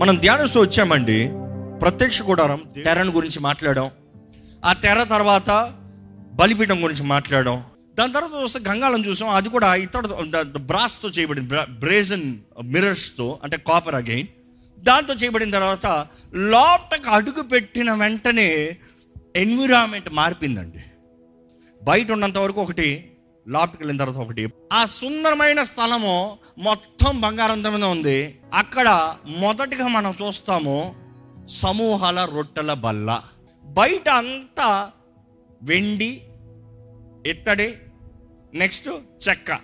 మనం ధ్యానిస్తూ వచ్చామండి. ప్రత్యక్ష గుడారం తెరను గురించి మాట్లాడాం. ఆ తెర తర్వాత బలిపీఠం గురించి మాట్లాడాం. దాని తర్వాత వస్తే గంగాళం చూసాం. అది కూడా ఇతర బ్రాస్తో చేయబడింది. బ్రేజన్ మిరర్స్తో అంటే కాపర్ అగైన్. దాంతో చేయబడిన తర్వాత లోపటకు అడుగు పెట్టిన వెంటనే ఎన్విరాన్మెంట్ మారిపోయిందండి. బయట ఉన్నంత వరకు ఒకటి లోపలికి వెళ్ళిన తర్వాత ఒకటి. ఆ సుందరమైన స్థలము మొత్తం బంగారంతో మీద ఉంది. అక్కడ మొదటిగా మనం చూస్తాము సమూహాల రొట్టెల బల్ల. బయట అంతా వెండి ఇత్తడి నెక్స్ట్ చెక్క.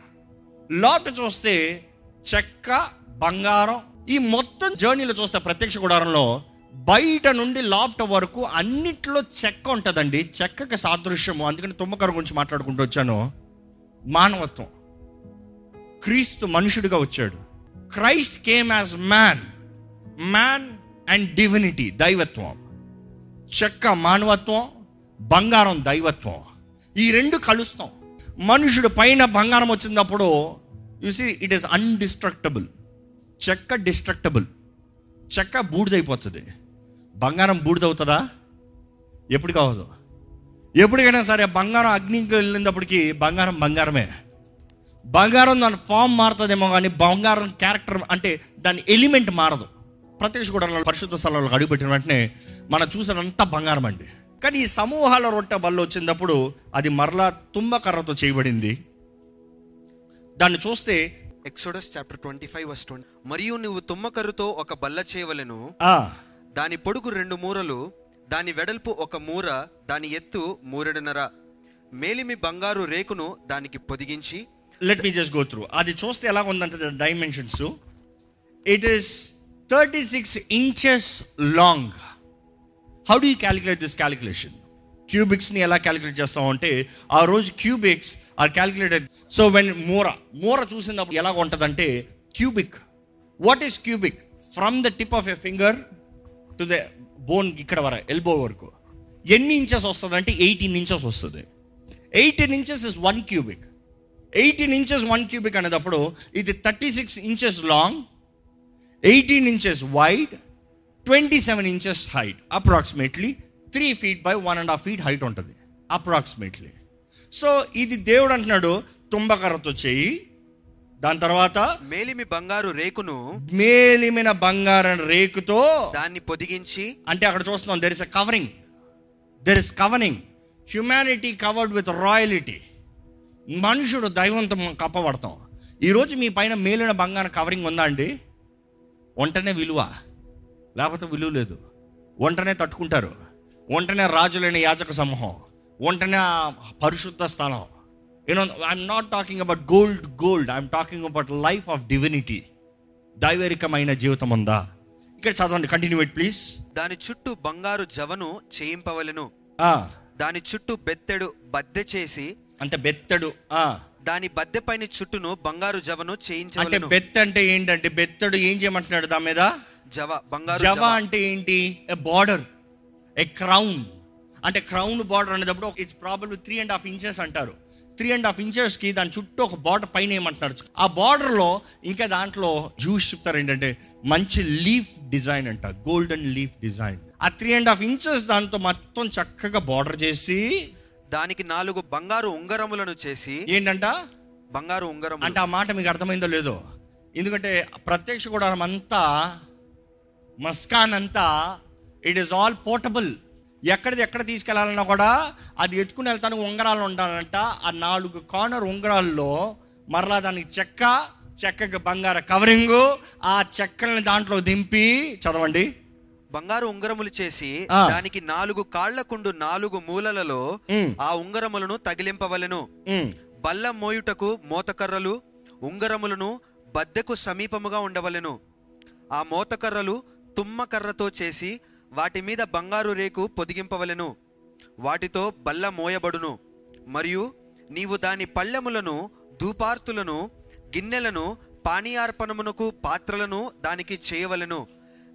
లోపల చూస్తే చెక్క బంగారం. ఈ మొత్తం జర్నీలో చూస్తే ప్రత్యక్ష గుడారంలో బయట నుండి లోపట వరకు అన్నిట్లో చెక్క ఉంటుందండి. చెక్కకి సాదృశ్యము. అందుకని తుమ్మకర గురించి మాట్లాడుకుంటూ వచ్చాను. మానవత్వం. క్రీస్తు మనుషుడిగా వచ్చాడు. Christ came as man. Man and divinity దైవత్వం. చెక్క మానవత్వం బంగారం దైవత్వం. ఈ రెండు కలుస్తాం. మనుషుడు పైన బంగారం వచ్చినప్పుడు సీ ఇట్ ఈస్ అన్డిస్ట్రక్టబుల్ చెక్క డిస్ట్రక్టబుల్ చెక్క బూడిదైపోతుంది. బంగారం బూడిదవుతుందా? ఎప్పుడు కావదు. ఎప్పటికైనా సరే బంగారం అగ్నికి వెళ్ళినప్పటికీ బంగారం బంగారమే. బంగారం దాని ఫామ్ మారుతుందేమో కానీ బంగారం క్యారెక్టర్ అంటే దాని ఎలిమెంట్ మారదు. ప్రత్యక్ష కూడా పరిశుద్ధ స్థలంలో అడుగుపెట్టిన వెంటనే మనం చూసినంత బంగారం అండి. కానీ ఈ సమూహాల రొట్టె బల్ల వచ్చినప్పుడు అది మరలా తుంబకర్రతో చేయబడింది. దాన్ని చూస్తే Exodus chapter twenty five twenty మరియు నువ్వు తుమ్మకర్రుతో ఒక బల్ల చేయవలెను. దాని పొడుగు రెండు మూరలు దాని వెడల్పు ఒక మూర దాని ఎత్తు మూరెడనర మేలిమి బంగారు రేకును దానికి పొదిగించి let me just go through అది చూస్తే ఎలా ఉందంటే dimensions it is thirty six inches long how do you calculate this calculation క్యూబిక్స్ని ఎలా క్యాలిక్యులేట్ చేస్తాం అంటే ఆ రోజు cubits are calculated so when మూర మోర చూసినప్పుడు ఎలా ఉంటుందంటే cubit what is cubit from the tip of a finger to the bone ఇక్కడ వర ఎల్బో వరకు. ఎన్ని ఇంచెస్ వస్తుంది అంటే ఎయిటీన్ ఇంచెస్ వస్తుంది. Eighteen inches is one cubit eighteen inches one cubit అనేటప్పుడు ఇది thirty six inches long eighteen inches wide twenty seven inches height approximately three feet by one and half feet height ఉంటుంది. Approximately so ఇది దేవుడు అంటున్నాడు తుంబకర్రతో చేయి దాని తర్వాత మేలిమి బంగారు రేకును మేలిమిన బంగారం రేకుతో దాన్ని పొదిగించి అంటే అక్కడ చూస్తున్నాం there is a covering there is covering humanity covered with royalty మనుషుడు దైవంతో కప్పబడతాం. ఈరోజు మీ పైన మేలిన బంగారం కవరింగ్ ఉందా అండి? ఒంటనే విలువ. లేకపోతే విలువ లేదు. ఒంటనే తట్టుకుంటారు. ఒంటనే రాజులైన యాజక సమూహం. ఒంటనే పరిశుద్ధ స్థలం. You know I'm not talking about gold gold I'm talking about life of divinity దైవరికమైన జీవితం ఉందా? ఇక్కడ చదవండి. కంటిన్యూ ఇట్ ప్లీజ్ దాని చుట్టూ బంగారు జవను చేయింపవలెను. దాని చుట్టూ బెత్తెడు బద్దె చేసి అంటే బెత్తడు ఆ. దాని బద్దె పైన చుట్టూను బంగారు జవను అంటే చేయించవలెను. బెత్త అంటే ఏంటంటే బెత్తడు ఏం చేయమంటున్నాడు దాని మీద? జవ బంగారు జవ జవ. అంటే ఏంటి? ఎ బార్డర్ ఎ క్రౌన్ అంటే క్రౌన్ బార్డర్ అనేటప్పుడు it's problem three and half inches అంటారు. త్రీ అండ్ హాఫ్ ఇంచెస్కి దాని చుట్టూ ఒక బార్డర్ పైన ఏమంటున్నారు? ఆ బార్డర్లో ఇంకా దాంట్లో జ్యూస్ చెప్తారు ఏంటంటే మంచి లీఫ్ డిజైన్ అంట గోల్డెన్ లీఫ్ డిజైన్ ఆ త్రీ అండ్ హాఫ్ ఇంచెస్ దాంతో మొత్తం చక్కగా బార్డర్ చేసి దానికి నాలుగు బంగారు ఉంగరములను చేసి ఏంటంట? బంగారు ఉంగరం అంటే ఆ మాట మీకు అర్థమైందో లేదో? ఎందుకంటే ప్రత్యక్ష గుడారం అంతా మస్కాన్ అంతా ఇట్ ఈస్ ఆల్ పోర్టబుల్ ఎక్కడిది ఎక్కడ తీసుకెళ్ళాలన్నా కూడా అది ఎత్తుకుని వెళ్తానికి ఉంగరాలు ఉండాలంట ఆ నాలుగు కార్నర్ ఉంగరాల్లో మరలా దానికి చెక్క చెక్కకి బంగార కవరింగు ఆ చెక్కల్ని దాంట్లో దింపి చదవండి బంగారు ఉంగరములు చేసి. దానికి నాలుగు కాళ్ళకుండు నాలుగు మూలలలో. ఆ ఉంగరములను తగిలింపవలెను. బల్ల మోయుటకు మోతకర్రలు ఉంగరములను బద్దెకు సమీపముగా ఉండవలెను ఆ మోతకర్రలు తుమ్మకర్రతో చేసి వాటి మీద బంగారు రేకు పొదిగింపవలెను. వాటితో బల్ల మోయబడును. మరియు నీవు దాని పళ్ళెములను ధూపార్తులను గిన్నెలను పానీయార్పణమునకు పాత్రలను దానికి చేయవలెను.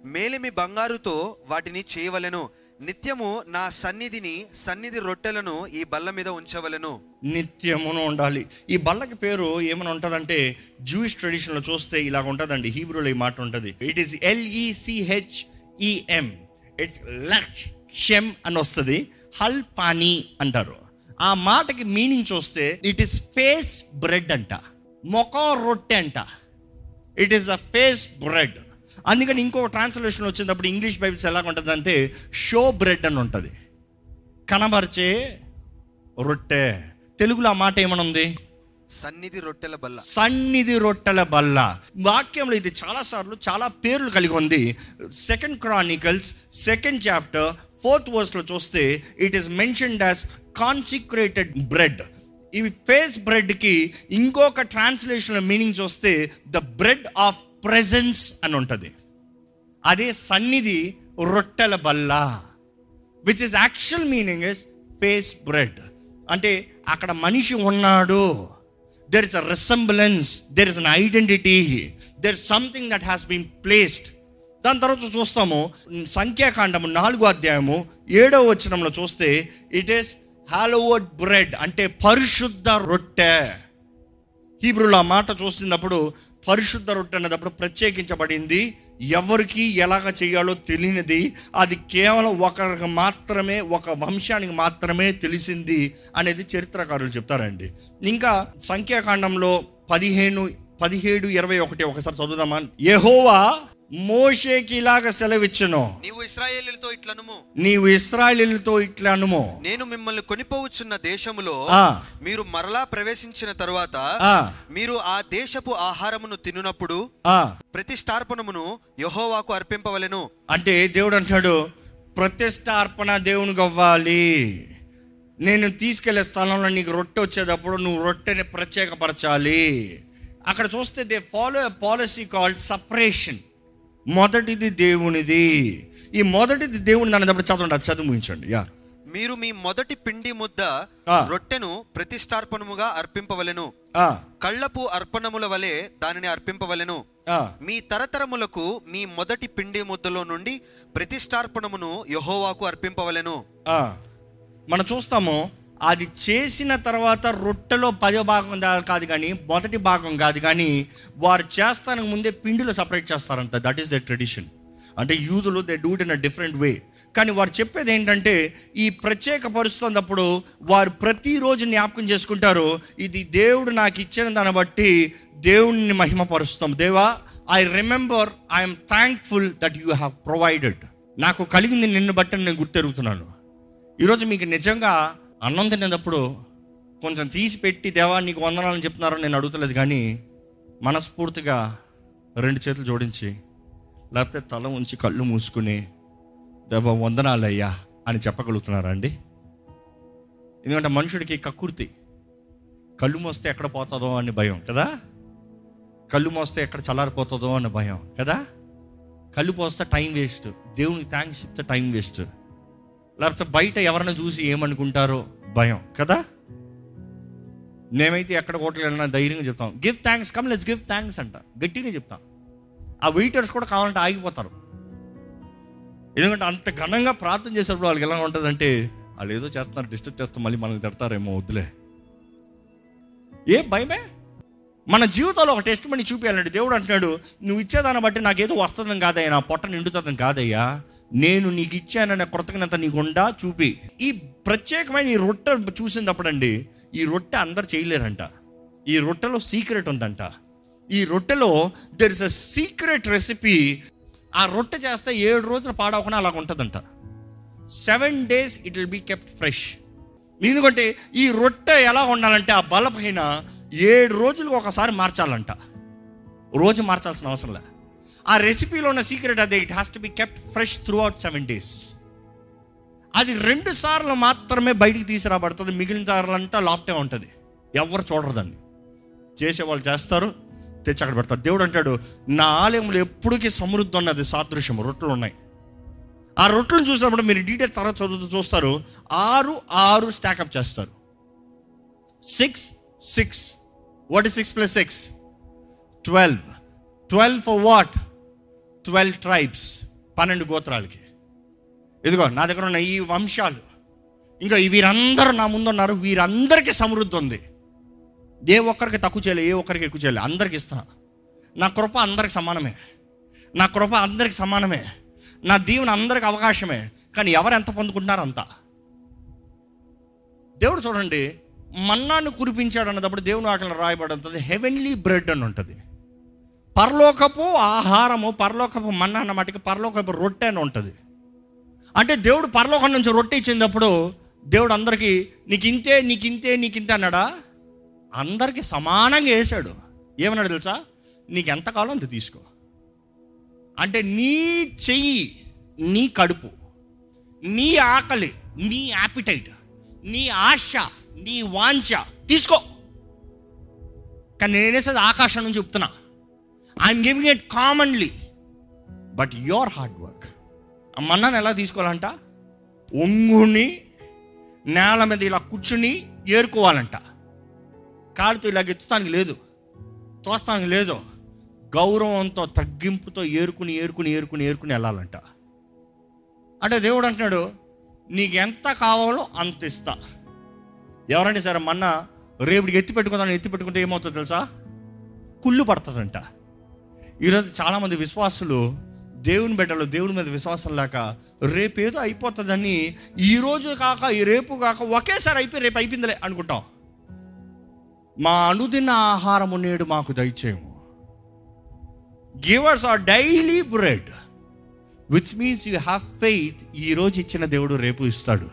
మేలిమి బంగారుతో వాటిని చేయవలెను. నిత్యము నా సన్నిధిని సన్నిధి రొట్టెలను ఈ బల్ల మీద ఉంచవలెను. నిత్యమును ఉండాలి. ఈ బల్లకి పేరు ఏమైనా ఉంటుందంటే జూయిష్ ట్రెడిషన్లో చూస్తే ఇలాగ ఉంటుందండి హీబ్రూలో ఈ మాట ఉంటుంది. It is L E C H E M it's లక్ష్ షెమ్ అని వస్తుంది. హల్ పానీ అంటారు. ఆ మాటకి మీనింగ్ చూస్తే ఇట్ ఈస్ ఫేస్ బ్రెడ్ అంట. మొఖం రొట్టె అంట. It is the face bread అందుకని ఇంకో ట్రాన్స్లేషన్ వచ్చినప్పుడు ఇంగ్లీష్ బైబిల్స్ ఎలా ఉంటుంది అంటే షో బ్రెడ్ అని ఉంటుంది. కనబరిచే రొట్టె. తెలుగులో ఆ మాట ఏమనుంది? సన్నిధి రొట్టెల బల్ల. సన్నిధి రొట్టెల బల్ల. వాక్యంలో ఇది చాలా సార్లు చాలా పేర్లు కలిగి ఉంది. Second Chronicles second chapter fourth వర్స్లో చూస్తే it is mentioned as consecrated bread ఇవి ఫేస్ బ్రెడ్కి ఇంకొక ట్రాన్స్లేషన్ మీనింగ్ చూస్తే ద బ్రెడ్ ఆఫ్ ప్రెజెన్స్ అని ఉంటుంది. అదే సన్నిధి రొట్టెల బల్ల which is actual meaning is face bread అంటే అక్కడ మనిషి ఉన్నాడు. There is a resemblance there is an identity there something that has been placed దాని తర్వాత చూస్తాము సంఖ్యాకాండము నాలుగో అధ్యాయము ఏడో వచనంలో చూస్తే ఇట్ ఈస్ హాలోవర్డ్ బ్రెడ్ అంటే పరిశుద్ధ రొట్టె. హీబ్రూలో ఆ మాట చూస్తున్నప్పుడు పరిశుద్ధ రొట్టె అనేటప్పుడు ప్రత్యేకించబడింది. ఎవరికి ఎలాగ చేయాలో తెలియనిది. అది కేవలం ఒకరికి మాత్రమే ఒక వంశానికి మాత్రమే తెలిసింది అనేది చరిత్రకారులు చెప్తారండి. ఇంకా సంఖ్యాకాండంలో పదిహేను పదిహేడు ఇరవై ఒకటి ఒకసారి చదువుదామా? ఎహోవా మోషేకి ఇలాగ సెలవిచ్చును. నీవు ఇస్రాయేలీలతో ఇట్లనుము. నీవు ఇస్రాయలీలతో ఇట్లా అనుమో నేను మిమ్మల్ని కొనిపోవచ్చున్న దేశములో. మీరు మరలా ప్రవేశించిన తరువాత. మీరు ఆ దేశపు ఆహారమును తినునప్పుడు ఆ. ప్రతిష్టార్పణమును యహోవాకు అర్పింపవలెను. అంటే దేవుడు అంటాడు ప్రతిష్టార్పణ దేవునికి అవ్వాలి. నేను తీసుకెళ్ళే స్థలంలో నీకు రొట్టె వచ్చేటప్పుడు నువ్వు రొట్టెని ప్రత్యేకపరచాలి. అక్కడ చూస్తే they follow policy called separation. మొదటిది దేవునిది. ఈ మొదటిది దేవుని అనేటప్పుడు చదవండి అది చదువు ముగించండి. యా. మీరు మీ మొదటి పిండి ముద్ద. రొట్టెను ప్రతిష్టార్పణముగా అర్పింపవలెను. కళ్ళపు అర్పణముల వలె దానిని అర్పింపవలెను. మీ తరతరములకు మీ మొదటి పిండి ముద్దలో నుండి ప్రతిష్టార్పణమును యహోవాకు అర్పింపవలెను. మనం చూస్తాము అది చేసిన తర్వాత రొట్టెలో పదో భాగం కాదు కానీ మొదటి భాగం కాదు కానీ వారు చేస్తానికి ముందే పిండిలో సపరేట్ చేస్తారంట. దట్ ఈస్ ద ట్రెడిషన్ అంటే యూదులు they do it in a different way కానీ వారు చెప్పేది ఏంటంటే ఈ ప్రత్యేక పరుస్తున్నప్పుడు వారు ప్రతిరోజు జ్ఞాపకం చేసుకుంటారు ఇది దేవుడు నాకు ఇచ్చిన దాన్ని బట్టి దేవుడిని మహిమపరుస్తాం. దేవా I remember I'm thankful that you have provided నాకు కలిగింది నిన్ను బట్టి నేను గుర్తెరుగుతున్నాను. ఈరోజు మీకు నిజంగా అన్నం తినేటప్పుడు కొంచెం తీసి పెట్టి దేవా నీకు వందనాలని చెప్తున్నారని నేను అడుగుతలేదు కానీ మనస్ఫూర్తిగా రెండు చేతులు జోడించి లేకపోతే తల ఉంచి కళ్ళు మూసుకుని దేవ వందనాలయ్యా అని చెప్పగలుగుతున్నారా అండి? ఎందుకంటే మనుషుడికి కక్కుర్తి కళ్ళు మోస్తే ఎక్కడ పోతుందో అని భయం కదా? కళ్ళు మోస్తే ఎక్కడ చల్లారిపోతుందో అని భయం కదా? కళ్ళు పోస్తే టైం వేస్ట్. దేవునికి థ్యాంక్స్ చెప్తే టైం వేస్ట్. లేకపోతే బయట ఎవరైనా చూసి ఏమనుకుంటారో భయం కదా? నేమైతే ఎక్కడ హోటల్ వెళ్ళినా ధైర్యంగా చెప్తాం. Give thanks come let's give thanks అంట. గట్టిగా చెప్తాం. ఆ వెయిటర్స్ కూడా కావాలంటే ఆగిపోతారు. ఎందుకంటే అంత ఘనంగా ప్రార్థన చేసేటప్పుడు వాళ్ళకి ఎలా ఉంటుందంటే వాళ్ళు ఏదో చేస్తున్నారు డిస్టర్బ్ చేస్తాం మళ్ళీ మనల్ని తిడతారేమో వద్దులే. ఏ భయమే? మన జీవితంలో ఒక టెస్ట్ మనీ చూపించాలంటే దేవుడు అంటున్నాడు నువ్వు ఇచ్చేదాన్ని బట్టి నాకేదో వస్తుందని కాదయ్యా నా పొట్ట నిండుతుందని కాదయ్యా. నేను నీకు ఇచ్చాననే కృతజ్ఞత నీకుండా చూపి. ఈ ప్రత్యేకమైన ఈ రొట్టె చూసినప్పుడండి ఈ రొట్టె అందరు చేయలేరంట. ఈ రొట్టెలో సీక్రెట్ ఉందంట. ఈ రొట్టెలో there is a secret recipe ఆ రొట్టె చేస్తే ఏడు రోజులు పాడవకుండా అలాగ ఉంటుందంట. Seven days it will be kept fresh ఎందుకంటే ఈ రొట్టె ఎలా ఉండాలంటే ఆ బలపైన ఏడు రోజులకు ఒకసారి మార్చాలంట. రోజు మార్చాల్సిన అవసరం లే. ఆ రెసిపీలో ఉన్న సీక్రెట్ అదే. It has to be kept fresh throughout seven days అది రెండు సార్లు మాత్రమే బయటికి తీసుకురాబడుతుంది. మిగిలిన సార్లంతా లాప్టే ఉంటుంది. ఎవరు చూడరు దాన్ని. చేసేవాళ్ళు చేస్తారు తెచ్చి అక్కడ పెడతారు. దేవుడు అంటాడు నా ఆలయంలో ఎప్పటికీ సమృద్ధి ఉన్నది సాదృశ్యం. రొట్టెలు ఉన్నాయి. ఆ రొట్టెలను చూసినప్పుడు మీరు డీటెయిల్స్ తర్వాత చదువుతూ చూస్తారు. ఆరు ఆరు స్టాకప్ చేస్తారు. Six six what is six plus six twelve twelve for what twelve tribes పన్నెండు గోత్రాలకి. ఇదిగో నా దగ్గర ఉన్న ఈ వంశాలు. ఇంకా వీరందరూ నా ముందు ఉన్నారు. వీరందరికీ సమృద్ధి ఉంది. ఏ ఒక్కరికి తక్కువ చేయలే ఏ ఒక్కరికి ఎక్కువ చేయలే. అందరికి ఇస్తున్నా నా కృప అందరికి సమానమే. నా కృప అందరికి సమానమే. నా దీవెన అందరికి అవకాశమే. కానీ ఎవరు ఎంత పొందుకుంటున్నారు అంత? దేవుడు చూడండి మన్నాను కురిపించాడు అన్నప్పుడు దేవుని ఆకలి ఉంటుంది. హెవెన్లీ బ్రెడ్ అని ఉంటుంది. పరలోకపు ఆహారము పరలోకపు మన్న అన్న మటుకు పరలోకపు రొట్టె అని ఉంటుంది. అంటే దేవుడు పరలోకం నుంచి రొట్టె ఇచ్చినప్పుడు దేవుడు అందరికీ నీకు ఇంతే నీకు ఇంతే నీకు ఇంతే అన్నాడా? అందరికీ సమానంగా వేసాడు. ఏమన్నాడు తెలుసా? నీకు ఎంత కావాలో అంత తీసుకో. అంటే నీ చెయ్యి నీ కడుపు నీ ఆకలి నీ యాపిటైట్ నీ ఆశ నీ వాంఛ తీసుకో. కానీ నేనేసేది ఆకాశం నుంచి చెప్తున్నా. I'm giving it commonly but your hard work ఆ మన్నాను ఎలా తీసుకోవాలంట? ఒంగుని నేల మీద ఇలా కూర్చుని ఏరుకోవాలంట. కాలుతో ఇలా ఎత్తుతానికి లేదు. తోస్తానికి లేదు. గౌరవంతో తగ్గింపుతో ఏరుకుని ఏరుకుని ఏరుకుని ఏరుకుని వెళ్ళాలంట. అంటే దేవుడు అంటున్నాడు నీకు ఎంత కావాలో అంత ఇస్తా. ఎవరంటే సరే మొన్న రేపుడికి ఎత్తి పెట్టుకుంటాను ఎత్తి పెట్టుకుంటే ఏమవుతుందో తెలుసా? కుళ్ళు పడుతుందంట. ఈరోజు చాలామంది విశ్వాసులు దేవుని బిడ్డలు దేవుని మీద విశ్వాసం లేక రేపేదో అయిపోతుందని ఈ రోజు కాక ఈ రేపు కాక ఒకేసారి అయిపోయి రేపు అయిపోయిందిలే అనుకుంటాం. మా అనుదిన ఆహారము నేడు మాకు దయచేయము. Give us our daily bread which means you have faith ఈ రోజు ఇచ్చిన దేవుడు రేపు ఇస్తాడు.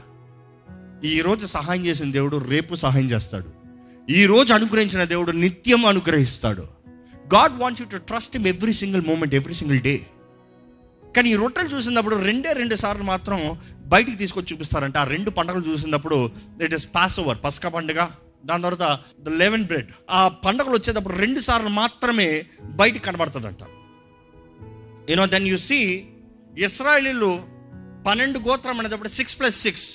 ఈరోజు సహాయం చేసిన దేవుడు రేపు సహాయం చేస్తాడు. ఈరోజు అనుగ్రహించిన దేవుడు నిత్యం అనుగ్రహిస్తాడు. God wants you to trust him every single moment every single day కానీ ఈ రొట్టెలు చూసినప్పుడు రెండే రెండు సార్లు మాత్రం బయటికి తీసుకొచ్చి చూపిస్తారంట. ఆ రెండు పండుగలు చూసినప్పుడు ఇట్ ఇస్ పాస్ ఓవర్ పసక పండుగ. దాని తర్వాత ద లెవెన్ బ్రెడ్ ఆ పండుగలు వచ్చేటప్పుడు రెండు సార్లు మాత్రమే బయటికి కనబడుతుందంట you know then you see ఇస్రాయలీలు పన్నెండు గోత్రం అనేటప్పుడు సిక్స్ ప్లస్ సిక్స్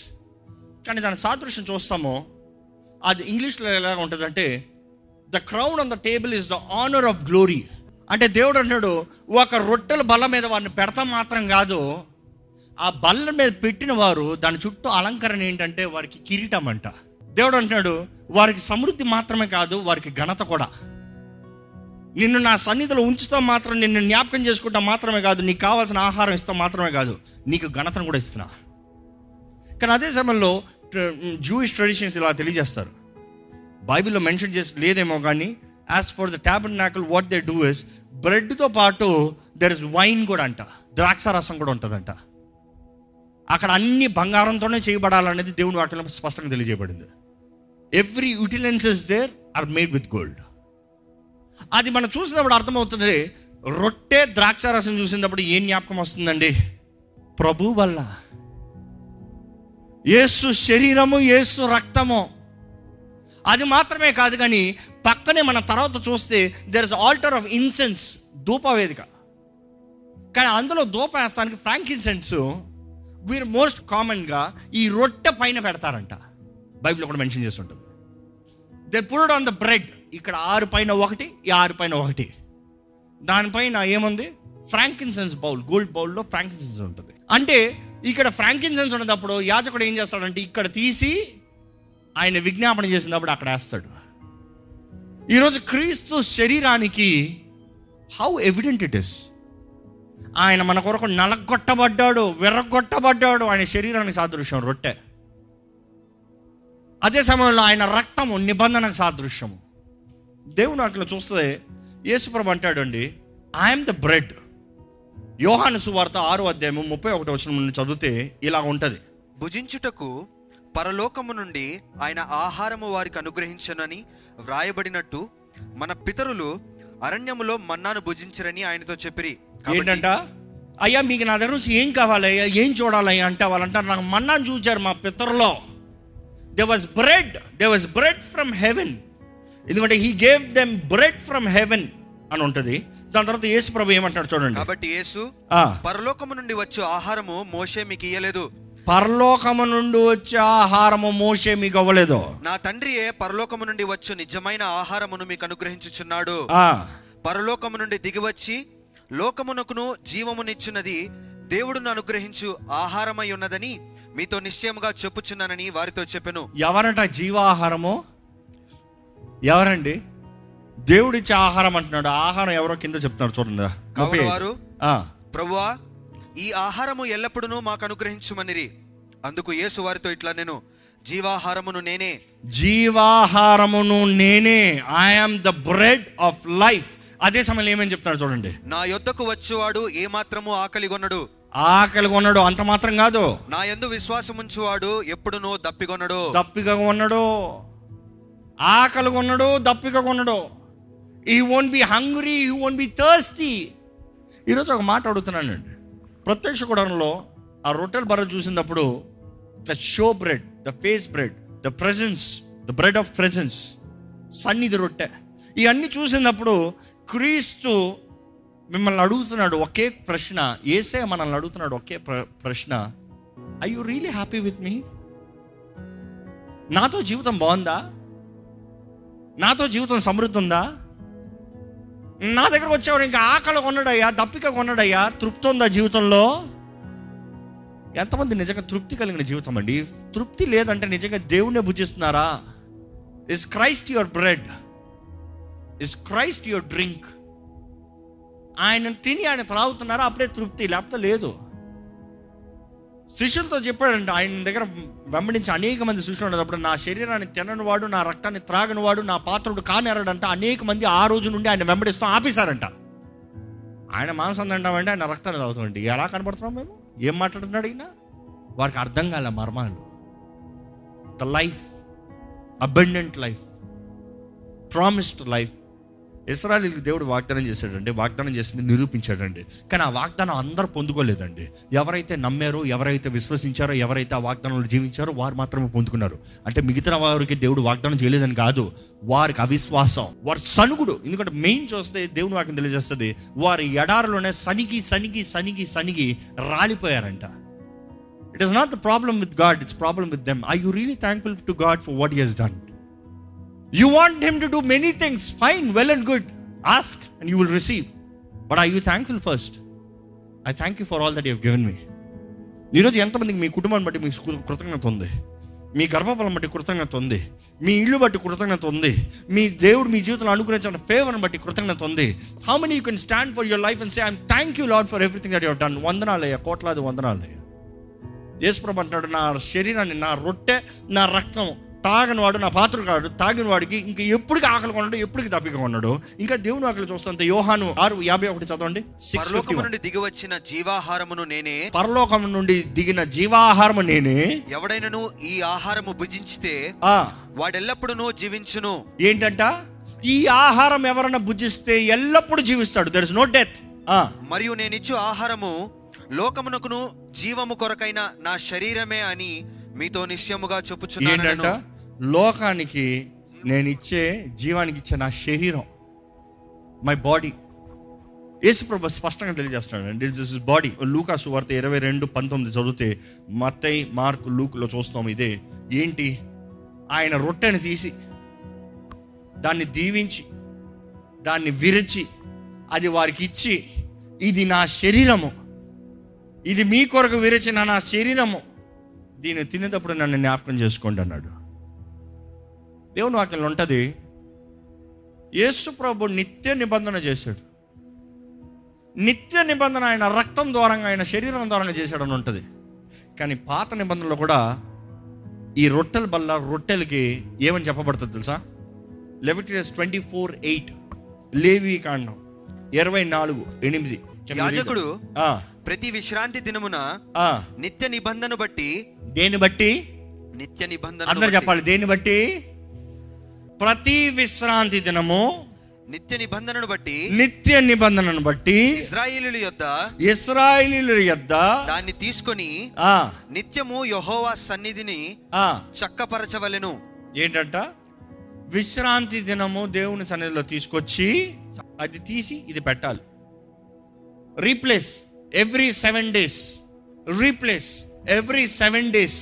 కానీ దాని సాదృశ్యం చూస్తాము అది ఇంగ్లీష్లో ఎలా ఉంటుందంటే the crown on the table is the honour of glory అంటే దేవుడు అన్నాడు ఒక రొట్టెల బల్ల మీద వారిని పెడతాం మాత్రం కాదు. ఆ బల్ల మీద పెట్టిన వారు దాని చుట్టూ అలంకరణ ఏంటంటే వారికి కిరీటం అంట. దేవుడు అంటున్నాడు వారికి సమృద్ధి మాత్రమే కాదు వారికి ఘనత కూడా. నిన్ను నా సన్నిధిలో ఉంచుతాం మాత్రం నిన్ను జ్ఞాపకం చేసుకుంటాం మాత్రమే కాదు నీకు కావాల్సిన ఆహారం ఇస్తాం మాత్రమే కాదు నీకు ఘనతను కూడా ఇస్తున్నా. కానీ అదే సమయంలో జూయిష్ ట్రెడిషన్స్ ఇలా తెలియజేస్తారు. బైబిల్లో మెన్షన్ చేసి లేదేమో కానీ యాజ్ ఫర్ ద ట్యాబ్లెట్ నాకల్ వాట్ దే డూ ఇస్ బ్రెడ్తో పాటు దెర్ ఇస్ వైన్ కూడా అంట ద్రాక్ష రసం కూడా ఉంటుందంట. అక్కడ అన్ని బంగారంతోనే చేయబడాలనేది దేవుని వాక్యంలో స్పష్టంగా తెలియజేయబడింది. Every యూటిలెన్సెస్ there are made with gold అది మనం చూసినప్పుడు అర్థమవుతుంది రొట్టె ద్రాక్ష రసం చూసినప్పుడు ఏం జ్ఞాపకం వస్తుందండి? ప్రభు వల్ల. యేసు శరీరము యేసు రక్తము. అది మాత్రమే కాదు కానీ పక్కనే మన తర్వాత చూస్తే there is altar of incense ధూపవేదిక. కానీ అందులో ధూప వేస్తానికి ఫ్రాంక్ ఇన్సెన్స్ వీరు మోస్ట్ కామన్గా ఈ రొట్టె పైన పెడతారంట. బైబిల్ కూడా మెన్షన్ చేస్తుంటుంది. They poured on the bread ఇక్కడ ఆరు పైన ఒకటి ఈ ఆరు పైన ఒకటి. దానిపైన ఏముంది? ఫ్రాంకిన్సెన్స్ బౌల్ గోల్డ్ బౌల్లో ఫ్రాంకిన్సెన్స్ ఉంటుంది. అంటే ఇక్కడ ఫ్రాంకిన్సెన్స్ ఉన్నప్పుడు యాజకుడు ఏం చేస్తాడంటే ఇక్కడ తీసి ఆయన విజ్ఞాపన చేసినప్పుడు అక్కడ వేస్తాడు. ఈరోజు క్రీస్తు శరీరానికి హౌ ఎవిడెంట్ ఇట్ ఇస్ ఆయన మన కొరకు నలగొట్టబడ్డాడు విరగొట్టబడ్డాడు. ఆయన శరీరానికి సాదృశ్యం రొట్టె. అదే సమయంలో ఆయన రక్తము నిబంధనకు సాదృశ్యము. దేవుడు అట్లా చూస్తే యేసుప్రభు అంటాడండి ఐఎమ్ ద బ్రెడ్ యోహాను సువార్త ఆరో అధ్యాయము ముప్పై ఒకటి వచ్చిన ముందు చదివితే ఇలా ఉంటుంది. భుజించుటకు పరలోకము నుండి ఆయన ఆహారము వారికి అనుగ్రహించనని వ్రాయబడినట్టు మన పితరులు అరణ్యములో మన్నాను భుజించరని ఆయనతో చెప్పిరి. ఏంటంట? అయ్యా మీకు నా దగ్గర నుంచి ఏం కావాలి అయ్యా? ఏం చూడాలయ్యా అంటే వాళ్ళు అంటారు నాకు మన్నాను చూచారు మా పితరులో. They was bread they was bread from heaven ఎందుకంటే he gave them bread from heaven అని ఉంటుంది. దాని తర్వాత యేసు ప్రభు ఏమంటాడు చూడండి. కాబట్టి యేసు ఆ, పరలోకము నుండి వచ్చు ఆహారము మోషే మీకు ఇయ్యలేదు. పరలోకము నుండి వచ్చే ఆహారము మోసే మీకు అవ్వలేదు. నా తండ్రియే పరలోకము నుండి వచ్చు నిజమైన ఆహారమును మీకు అనుగ్రహించుచున్నాడు. ఆ, పరలోకము నుండి దిగివచ్చి లోకమునకును జీవమునిచ్చున్నది దేవుడును అనుగ్రహించు ఆహారమై ఉన్నదని మీతో నిశ్చయముగా చెప్పుచున్నానని వారితో చెప్పెను. ఎవరట జీవాహారము? ఎవరండి? దేవుడిచ్చే ఆహారం అంటున్నాడు. ఆహారం ఎవరో కింద చెప్తున్నారు చూడండి. వారు? ప్రభువా ఈ ఆహారము ఎల్లప్పుడూ మాకు అనుగ్రహించుమనిరి అందుకు యేసు వారితో ఇట్లా నేను జీవాహారమును నేనే. జీవాహారమును నేనే. I am the bread of life అదే సమయంలో ఏమని చెప్తున్నాడు చూడండి. నా యొద్దకు వచ్చువాడు ఏమాత్రము ఆకలిగొనడు ఆకలి కొన్నాడు అంత మాత్రం కాదు. నా యందు విశ్వాసముంచువాడు ఎప్పుడునూ దప్పిగొనడు దప్పిక కొన్నాడు ఆకలి కొన్నాడు దప్పిక కొన్నాడు he won't be hungry he won't be thirsty ఈరోజు ఒక మాట అడుగుతున్నానండి. ప్రత్యక్ష గుడంలో ఆ రొట్టెల బర్ర చూసినప్పుడు the show bread the face bread the presence the bread of presence సన్నిధి రొట్టె. ఇవన్నీ చూసినప్పుడు క్రీస్తు మిమ్మల్ని అడుగుతున్నాడు ఒకే ప్రశ్న ఏసే మనల్ని అడుగుతున్నాడు ఒకే ప్ర- ప్రశ్న are you really happy with me నాతో జీవితం బాగుందా? నాతో జీవితం సమృద్ధి ఉందా? నా దగ్గర వచ్చేవాడు ఇంకా ఆకలి కొన్నాడయ్యా దప్పిక కొన్నాడయ్యా. తృప్తి ఉందా జీవితంలో? ఎంతమంది నిజంగా తృప్తి కలిగిన జీవితం అండి? తృప్తి లేదంటే నిజంగా దేవుణ్ణి భుజిస్తున్నారా? Is Christ your bread is Christ your drink ఆయన తిని ఆయన త్రాగుతున్నారా? అప్పుడే తృప్తి లేకపోతే లేదు. శిష్యులతో చెప్పాడంట ఆయన దగ్గర వెంబడించి అనేక మంది శిష్యులు ఉండేటప్పుడు నా శరీరాన్ని తినని వాడు నా రక్తాన్ని త్రాగని వాడు నా పాత్రుడు కానేరాడంట. అనేక మంది ఆ రోజు నుండి ఆయన వెంబడిస్తూ ఆపేశారంట. ఆయన మాంసం తింటామంటే ఆయన రక్తాన్ని తాగుతామండి. ఎలా కనపడుతున్నాం మేము? ఏం మాట్లాడుతున్నాడు అడిగినా వారికి అర్థం కాలే మర్మాలు the life abundant life promised life ఇస్రాయలీకి దేవుడు వాగ్దానం చేశాడండి వాగ్దానం చేసింది నిరూపించాడండి. కానీ ఆ వాగ్దానం అందరూ పొందుకోలేదండి. ఎవరైతే నమ్మారో ఎవరైతే విశ్వసించారో ఎవరైతే ఆ వాగ్దానంలో జీవించారో వారు మాత్రమే పొందుకున్నారు. అంటే మిగతా వారికి దేవుడు వాగ్దానం చేయలేదని కాదు వారికి అవిశ్వాసం వారి సనుగుడు. ఎందుకంటే మెయిన్ చూస్తే దేవుని వాక్యం తెలియజేస్తుంది వారి ఎడారిలోనే సనిగి సనిగి సనిగి సనిగి రాలిపోయారంట. It is not the problem with God it's problem with them are you really thankful to God for what he's done You want him to do many things, fine, well and good. Ask and you will receive. But are you thankful first? I thank you for all that you have given me. ఈరోజు ఎంతమందికి మీ కుటుంబాన్ని బట్టి మీకు కృ- కృతజ్ఞత ఉంది మీ గర్భఫలం బట్టి కృతజ్ఞత ఉంది మీ ఇల్లు బట్టి కృతజ్ఞత ఉంది మీ దేవుడు మీ జీవితంలో అనుగ్రహించిన ఫేవర్ని బట్టి కృతజ్ఞత ఉంది how many you can stand for your life and say I'm thank you Lord for everything that your done వందనాలయ్యా కోట్లాది వందనాలయ్యా యేసుప్రభు అంటున్నాడు నా శరీరాన్ని నా రొట్టె నా రక్తం తాగని వాడు నా పాత్ర కాడు తాగిన వాడికి ఇంకా ఎప్పటికి ఆకలి కొన్నాడు ఎప్పటికి తప్పిక కొన్నాడు ఇంకా దేవుని ఆకలి చూస్తుంటే యోహాను ఆరు యాభై ఒకటి చదవండి. సిక్స్ పరలోకము నుండి దిగివచ్చిన జీవాహారమును నేనే పరలోకం నుండి దిగిన జీవాహారము నేనే ఎవడైనను ఈ ఆహారము భుజించితే ఆ. వాడెల్లప్పుడూ జీవించును. ఏంటంట? ఈ ఆహారం ఎవరన్నా భుజిస్తే ఎల్లప్పుడూ జీవిస్తాడు. దర్ ఇస్ నో డెత్ ఆ. మరియు నేనిచ్చు ఆహారము లోకమునకును జీవము కొరకైన నా శరీరమే అని మీతో నిశ్చయముగా చెప్పుచున్నాను లోకానికి నేను ఇచ్చే జీవానికి ఇచ్చే నా శరీరం మై బాడీ యేసుప్రభు స్పష్టంగా తెలియజేస్తున్నాడు. అండి దిస్ ఇస్ బాడీ లూకా సువార్త ఇరవై రెండు పంతొమ్మిది చదివితే మత్తయి మార్క్ లూక్లో చూస్తాం ఇదే. ఏంటి? ఆయన రొట్టెని తీసి దాన్ని దీవించి దాన్ని విరిచి అది వారికి ఇచ్చి ఇది నా శరీరము. ఇది మీ కొరకు విరిచిన నా శరీరము. దీన్ని తినేటప్పుడు నన్ను జ్ఞాపకం చేసుకోండి అన్నాడు. దేవుని వాక్యంలో ఉంటుంది యేసు ప్రభు నిత్య నిబంధన చేశాడు. నిత్య నిబంధన ఆయన రక్తం ద్వారా ఆయన శరీరం ద్వారా చేశాడని ఉంటుంది. కానీ పాత నిబంధనలో కూడా ఈ రొట్టెల వల్ల రొట్టెలకి ఏమని చెప్పబడుతుంది తెలుసా? లెవిటియస్ ట్వంటీ ఫోర్ ఎయిట్ లేవి కాండం ఇరవై నాలుగు ఎనిమిది? యాజకుడు ప్రతి విశ్రాంతి దినమున ఆ, నిత్య నిబంధన బట్టి దేన్ని బట్టి? నిత్య నిబంధన అందరు చెప్పాలి దేన్ని బట్టి? ప్రతి విశ్రాంతి దినము నిత్య నిబంధనను బట్టి నిత్య నిబంధనను బట్టి ఇజ్రాయేలీల యొద్ద ఇస్రాయిలీల యొద్ద దాన్ని తీసుకొని ఆ, నిత్యము యెహోవా సన్నిధిని ఆ, చక్కపరచవలెను. ఏంటంట? విశ్రాంతి దినము దేవుని సన్నిధిలో తీసుకొచ్చి అది తీసి ఇది పెట్టాలి. Replace every seven days replace every seven days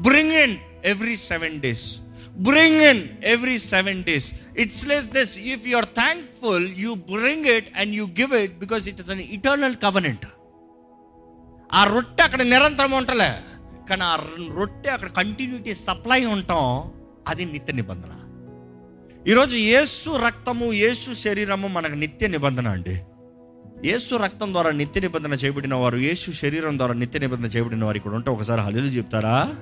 bring in every seven days bring in every seven days it's less this if you are thankful you bring it and you give it because it is an eternal covenant ఆ రొట్టె అక్కడ నిరంతరం ఉంటలే. కానీ ఆ రొట్టె అక్కడ continuity supply ఉంటాం. అది నిత్య నిబంధన. ఈరోజు యేసు రక్తము యేసు శరీరము మనకు నిత్య నిబంధన అండి. యేసు రక్తం ద్వారా నిత్య నిబంధన చేయబడిన వారు యేసు శరీరం ద్వారా నిత్య నిబంధన చేయబడిన వారు ఇక్కడ ఉంటే ఒకసారి హలీలు చెప్తారా?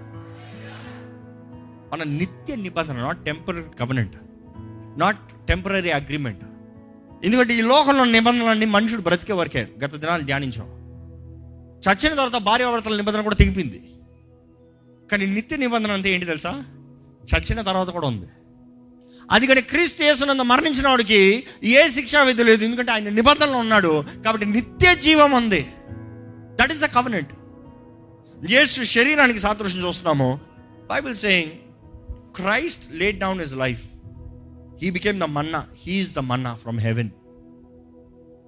మన నిత్య నిబంధన not temporary covenant not temporary agreement ఎందుకంటే ఈ లోకంలో నిబంధనలన్నీ మనుషుడు బ్రతికే వరకే గత దినాలు ధ్యానించాం. చచ్చిన తర్వాత భార్యాభర్తల నిబంధన కూడా తెగిపోయింది. కానీ నిత్య నిబంధన అంటే ఏంటి తెలుసా? చచ్చిన తర్వాత కూడా ఉంది. అది కానీ క్రీస్తు యేసునంద మరణించిన వాడికి ఏ శిక్షా విధి లేదు. ఎందుకంటే ఆయన నిబంధనలో ఉన్నాడు. కాబట్టి నిత్య జీవం ఉంది. That is the covenant Yesu శరీరానికి సాదృశ్యం చూస్తున్నాము. Bible saying Christ laid down is life he became the manna he is the manna from heaven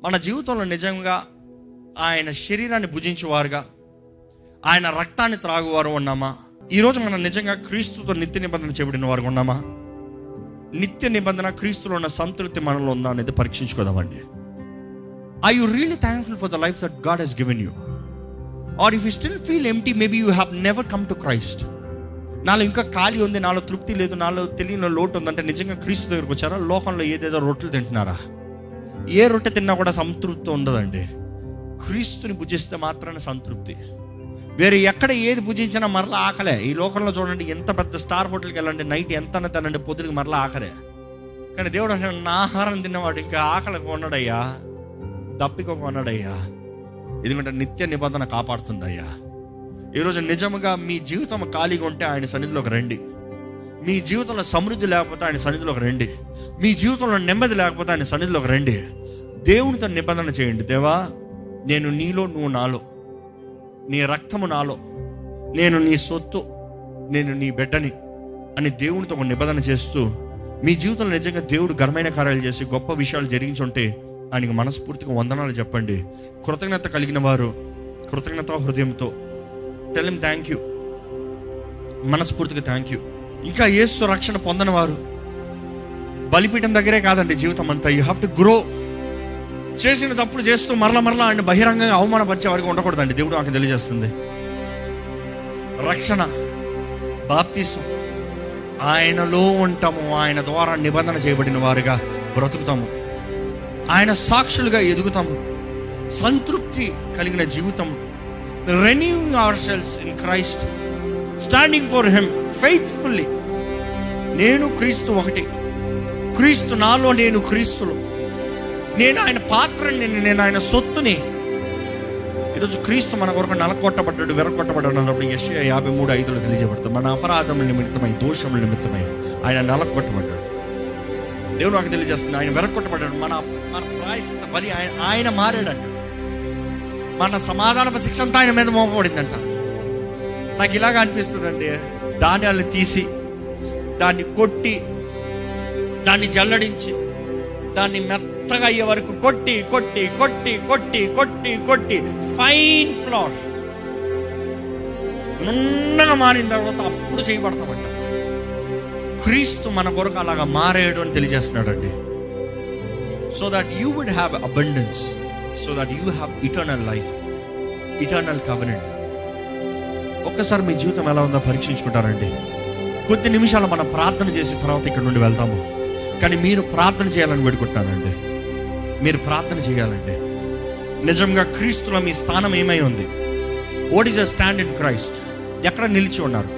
మన జీవితంలో నిజంగా ఆయన శరీరాన్ని భుజించేవారుగా ఆయన రక్తాన్ని త్రాగువారు ఉన్నామా? ఈరోజు మనం నిజంగా క్రీస్తుతో నిత్య నిబంధన చేయబడిన వారు ఉన్నామా? నిత్య నిబంధన క్రీస్తులో ఉన్న సంతృప్తి మనలో ఉందా అనేది పరీక్షించుకోదామండి. Are you really thankful for the life that God has given you are if you still feel empty maybe you have never come to Christ నాలో ఇంకా ఖాళీ ఉంది నాలో తృప్తి లేదు నాలో తెలియని లోటు ఉందంటే నిజంగా క్రీస్తు దగ్గరకు వచ్చారా? లోకంలో ఏదేదో రొట్టెలు తింటున్నారా? ఏ రొట్టె తిన్నా కూడా సంతృప్తి ఉండదండి. క్రీస్తుని భుజిస్తే మాత్రమే సంతృప్తి. వేరే ఎక్కడ ఏది భుజించినా మరలా ఆకలే. ఈ లోకంలో చూడండి ఎంత పెద్ద స్టార్ హోటల్కి వెళ్ళండి నైట్ ఎంత తినండి పొద్దుకి మరలా ఆకలే. కానీ దేవుడు అంటే నా ఆహారం తిన్నవాడు ఇంకా ఆకలి కొన్నాడయ్యా దప్పిక కొన్నాడయ్యా ఎందుకంటే నిత్య నిబంధన కాపాడుతుందయ్యా. ఈరోజు నిజముగా మీ జీవితం ఖాళీగా ఉంటే ఆయన సన్నిధిలోకి రండి. మీ జీవితంలో సమృద్ధి లేకపోతే ఆయన సన్నిధిలోకి రండి. మీ జీవితంలో నెమ్మది లేకపోతే ఆయన సన్నిధిలోకి రండి. దేవునితో నిబంధన చేయండి. దేవా నేను నీలో నువ్వు నాలో. నీ రక్తము నాలో. నేను నీ సొత్తు. నేను నీ బిడ్డని అని దేవునితో ఒక నిబంధన చేస్తూ మీ జీవితంలో నిజంగా దేవుడు ఘనమైన కార్యాలు చేసి గొప్ప విషయాలు జరిగించుంటే ఆయనకు మనస్ఫూర్తిగా వందనాలు చెప్పండి. కృతజ్ఞత కలిగిన వారు కృతజ్ఞత హృదయంతో టెల్ థ్యాంక్ యూ మనస్ఫూర్తిగా థ్యాంక్ యూ ఇంకా యేసు రక్షణ పొందని వారు బలిపీఠం దగ్గరే కాదండి జీవితం అంతా. యూ హ్యావ్ టు గ్రో చేసిన తప్పులు చేస్తూ మరల మరల ఆయన బహిరంగంగా అవమానపరిచే వారికి ఉండకూడదండి. దేవుడు నాకు తెలియజేస్తుంది. రక్షణ బాప్తీసం. ఆయనలో ఉంటాము. ఆయన ద్వారా నిబంధన చేయబడిన వారుగా బ్రతుకుతాము. ఆయన సాక్షులుగా ఎదుగుతాము. సంతృప్తి కలిగిన జీవితం renewing our cells in Christ standing for him faithfully నేను క్రీస్తు ఒకటి. క్రీస్తు నాలో నేను క్రీస్తులో. నేను ఆయన పాత్రని నేను ఆయన సొత్తుని. ఈరోజు క్రీస్తు మన కొరకు నలకొట్టబడ్డాడు వెరకొట్టబడ్డాడు అన్నప్పుడు యశ్య యాభై మూడు ఐదులో తెలియజేయబడతాం మన అపరాధముల నిమిత్తమై దోషముల నిమిత్తమై ఆయన నలకొట్టబడ్డాడు. దేవుడు నాకు తెలియజేస్తుంది ఆయన వెరకొట్టబడ్డాడు మన మన ప్రాయశ్చిత బలి ఆయన ఆయన మారాడంట. మన సమాధానపు శిక్ష అంతా ఆయన మీద మోపబడిందంట. నాకు ఇలాగ అనిపిస్తుందండి ధాన్యాలను తీసి దాన్ని కొట్టి దాన్ని జల్లడించి దాన్ని మెత్తగా అయ్యే వరకు కొట్టి కొట్టి కొట్టి కొట్టి కొట్టి కొట్టి ఫైన్ ఫ్లోర్. నున్నగా మారిన తర్వాత అప్పుడు చేయబడతామంట. క్రీస్తు మన కొరకు అలాగా మారేడు అని తెలియజేస్తున్నాడండి. So that you would have abundance so that you have eternal life eternal covenant ఒక్కసారి మీ జీవితం ఎలా ఉందో పరీక్షించుకుంటారండి. కొద్ది నిమిషాలు మనం ప్రార్థన చేసిన తర్వాత ఇక్కడ నుండి వెళ్తాము. కానీ మీరు ప్రార్థన చేయాలని వేడుకుంటున్నానండి. మీరు ప్రార్థన చేయాలండి. నిజంగా క్రీస్తులో మీ స్థానం ఏమై ఉంది? What is a stand in Christ ఎక్కడ నిలిచి ఉన్నారు?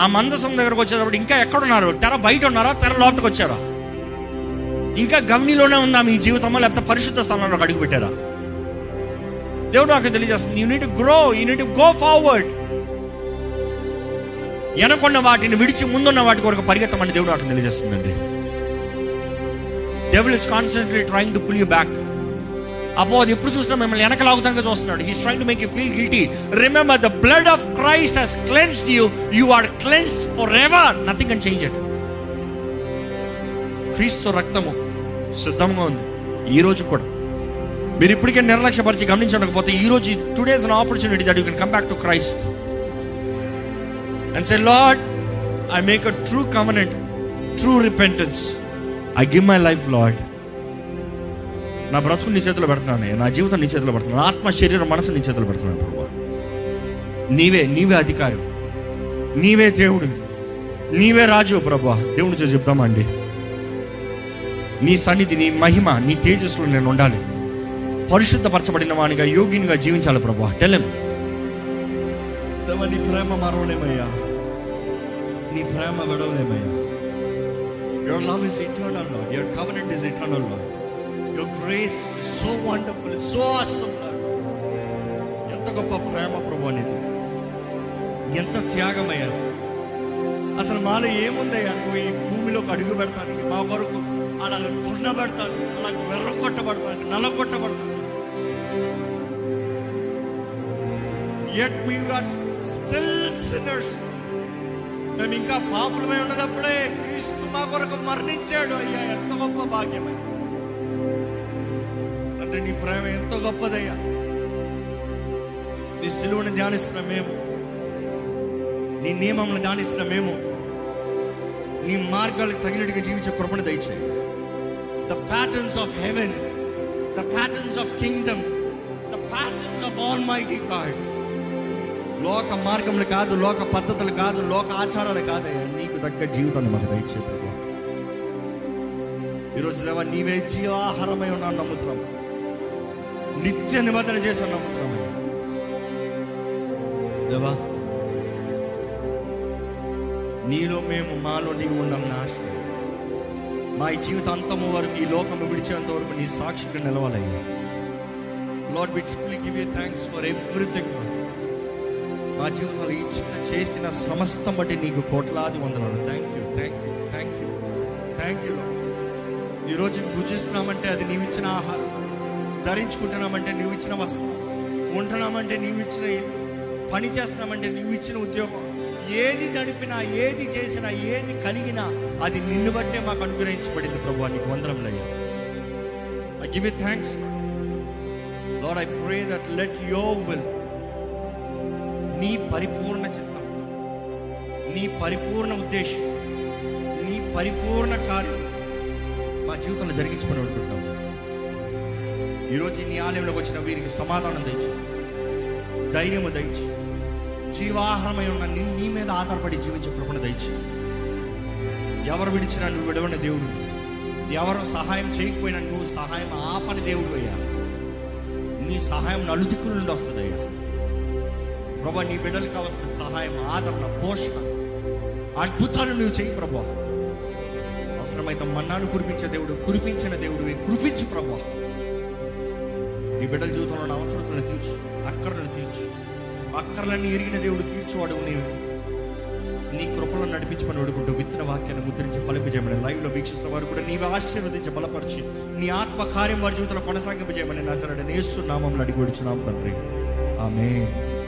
ఆ మందసం దగ్గరకు వచ్చేటప్పుడు ఇంకా ఎక్కడున్నారు? తెర బయట ఉన్నారా? తెర లోపలికి వచ్చారా? ఇంకా గవనిలోనే ఉందా మీ జీవితంలో? లేకపోతే పరిశుద్ధ స్థానంలో అడుగు పెట్టారా? దేవుడు నాకు తెలియజేస్తుంది you need grow you need go forward వెనకున్న వాటిని విడిచి ముందున్న వాటి కొరకు పరిగెత్తమని దేవుడు నాకు తెలియజేస్తుందండి. Devil is constantly trying to pull you back అపో అది ఎప్పుడు చూసినా మిమ్మల్ని వెనకలాగుతానికి చూస్తున్నాడు. He's trying to make you feel guilty remember the blood of Christ has cleansed you you are cleansed for ever nothing can change it క్రీస్తు రక్తము సిద్ధంగా ఉంది. ఈ రోజు కూడా. మీరు ఇప్పటికే నిర్లక్ష్యపరిచి గమనించకపోతే ఈ రోజు today's an opportunity that you can come back to Christ and say Lord I make a true commitment true repentance I give my life Lord నా బ్రతుకు నీ చేతిలో పెడుతున్నాను నా జీవితం నీ చేతిలో పెడుతున్నాను. ఆత్మ శరీరం మనసు నీ చేతిలో పెడుతున్నాను ప్రభా. నీవే నీవే అధికారి. నీవే దేవుడు. నీవే రాజు ప్రభా. దేవుడి చేసి చెప్తామండి నీ సన్నిధి నీ మహిమ నీ తేజస్సులో నేను ఉండాలి. పరిశుద్ధపరచబడిన వానిగా యోగినిగా జీవించాలి ప్రభా టెలం నీ ప్రేమ మరవలేమయ్యా. నీ ప్రేమ విడవలేమయ్యా. Your love is eternal Lord your covenant is eternal Lord your grace so wonderful so awesome ఎంత గొప్ప ప్రేమ ప్రభు అనేది ఎంత త్యాగమయ్యా. అసలు మాలో ఏముందయ్యా? నువ్వు ఈ భూమిలోకి అడుగు పెడతానికి మా కొరకు. అలా దున్నబెడతాను అలాగ వెర్ర కొట్టబడతాను నల్ల yet we are still sinners మేము ఇంకా పాపులమై ఉన్నదప్పుడే క్రీస్తు మా కొరకు మరణించాడు. అయ్యా ఎంత గొప్ప భాగ్యమయ్యా తండ్రి నీ ప్రేమ ఎంత గొప్పదయ్యా. నీ సిలువని ధ్యానిస్తున్న మేము నీ నియమములను ధ్యానిస్తున్న మేము నీ మార్గాలకు తగినట్టుగా జీవించే కృపణ దయచేయి. The patterns of heaven the patterns of kingdom the patterns of almighty God లోక మార్గములు కాదు లోక పద్ధతులు కాదు లోక ఆచారాలు కాదు నీకు తగ్గ జీవితాన్ని మాకు దయచే ప్రభు ఈరోజు దేవా నీవే జీవాహారమై ఉన్నాను నమ్ముతున్నాం. నిత్య నిబంధన చేసిన నమ్ముతున్నాం దేవా నీలో మేము మాలో నీవు ఉండాలని ఆశ. మా ఈ జీవితాంతము వరకు ఈ లోకము విడిచేంత వరకు నీ సాక్షిగా నిలవాలయ్యా. Lord we truly give you thanks for everything మా జీవితంలో ఇచ్చిన చేసిన సమస్తం బట్టి నీకు కోట్లాది వందనాలు. Thank you thank you thank you thank you ఈరోజు భుజిస్తున్నామంటే అది నీవు ఇచ్చిన ఆహారం. ధరించుకుంటున్నామంటే నీవు ఇచ్చిన వస్త్రం. ఉంటున్నామంటే నీవు ఇచ్చిన పని చేస్తున్నామంటే నీవు ఇచ్చిన ఉద్యోగం. ఏది నడిపినా ఏది చేసినా ఏది కలిగినా అది నిన్ను బట్టే మాకు అనుగ్రహించబడింది ప్రభు నీకు వందరంలయ్యా I give you thanks Lord I pray that let your will నీ పరిపూర్ణ చిత్తం నీ పరిపూర్ణ ఉద్దేశం నీ పరిపూర్ణ కార్యం మా జీవితంలో జరిగించుకొని అనుకుంటాం ఈరోజు నీ ఆలయంలోకి వచ్చిన వీరికి సమాధానం దయచు ధైర్యము దయచు. జీవాహారమై ఉన్న నీ నీ మీద ఆధారపడి జీవించే కృపణ దయచి ఎవరు విడిచినా నువ్వు విడవని దేవుడు. ఎవరు సహాయం చేయకపోయినా నువ్వు సహాయం ఆపని దేవుడు అయ్యా. నీ సహాయం నలుదిక్కుల నుండి వస్తుందయ్యా ప్రభా నీ బిడ్డలకు కావాల్సిన సహాయం ఆదరణ పోషణ అద్భుతాలు నువ్వు చేయి ప్రభా. అవసరమైతే మన్నాను కురిపించే దేవుడు కురిపించిన దేవుడు కురిపించు ప్రభా. నీ బిడ్డల జీవితంలో ఉన్న అవసరతలను తీర్చు అక్కరను తీర్చు. అక్కర్లన్నీ ఎరిగిన దేవుడు తీర్చువాడు నీవు. నీ కృపలో నడిపించమని అడుగుంటూ విత్తన వాక్యాన్ని ముద్రించి ఫలింపజేయమని లైవ్లో వీక్షిస్తున్న వారు కూడా నీవే ఆశీర్వదించి బలపరిచి నీ ఆత్మ కార్యం వారి జీవితంలో కొనసాగింపజేయమని నజరడ నేస్తు నామంలో అడిగి వచ్చున్నాం తండ్రి. ఆమె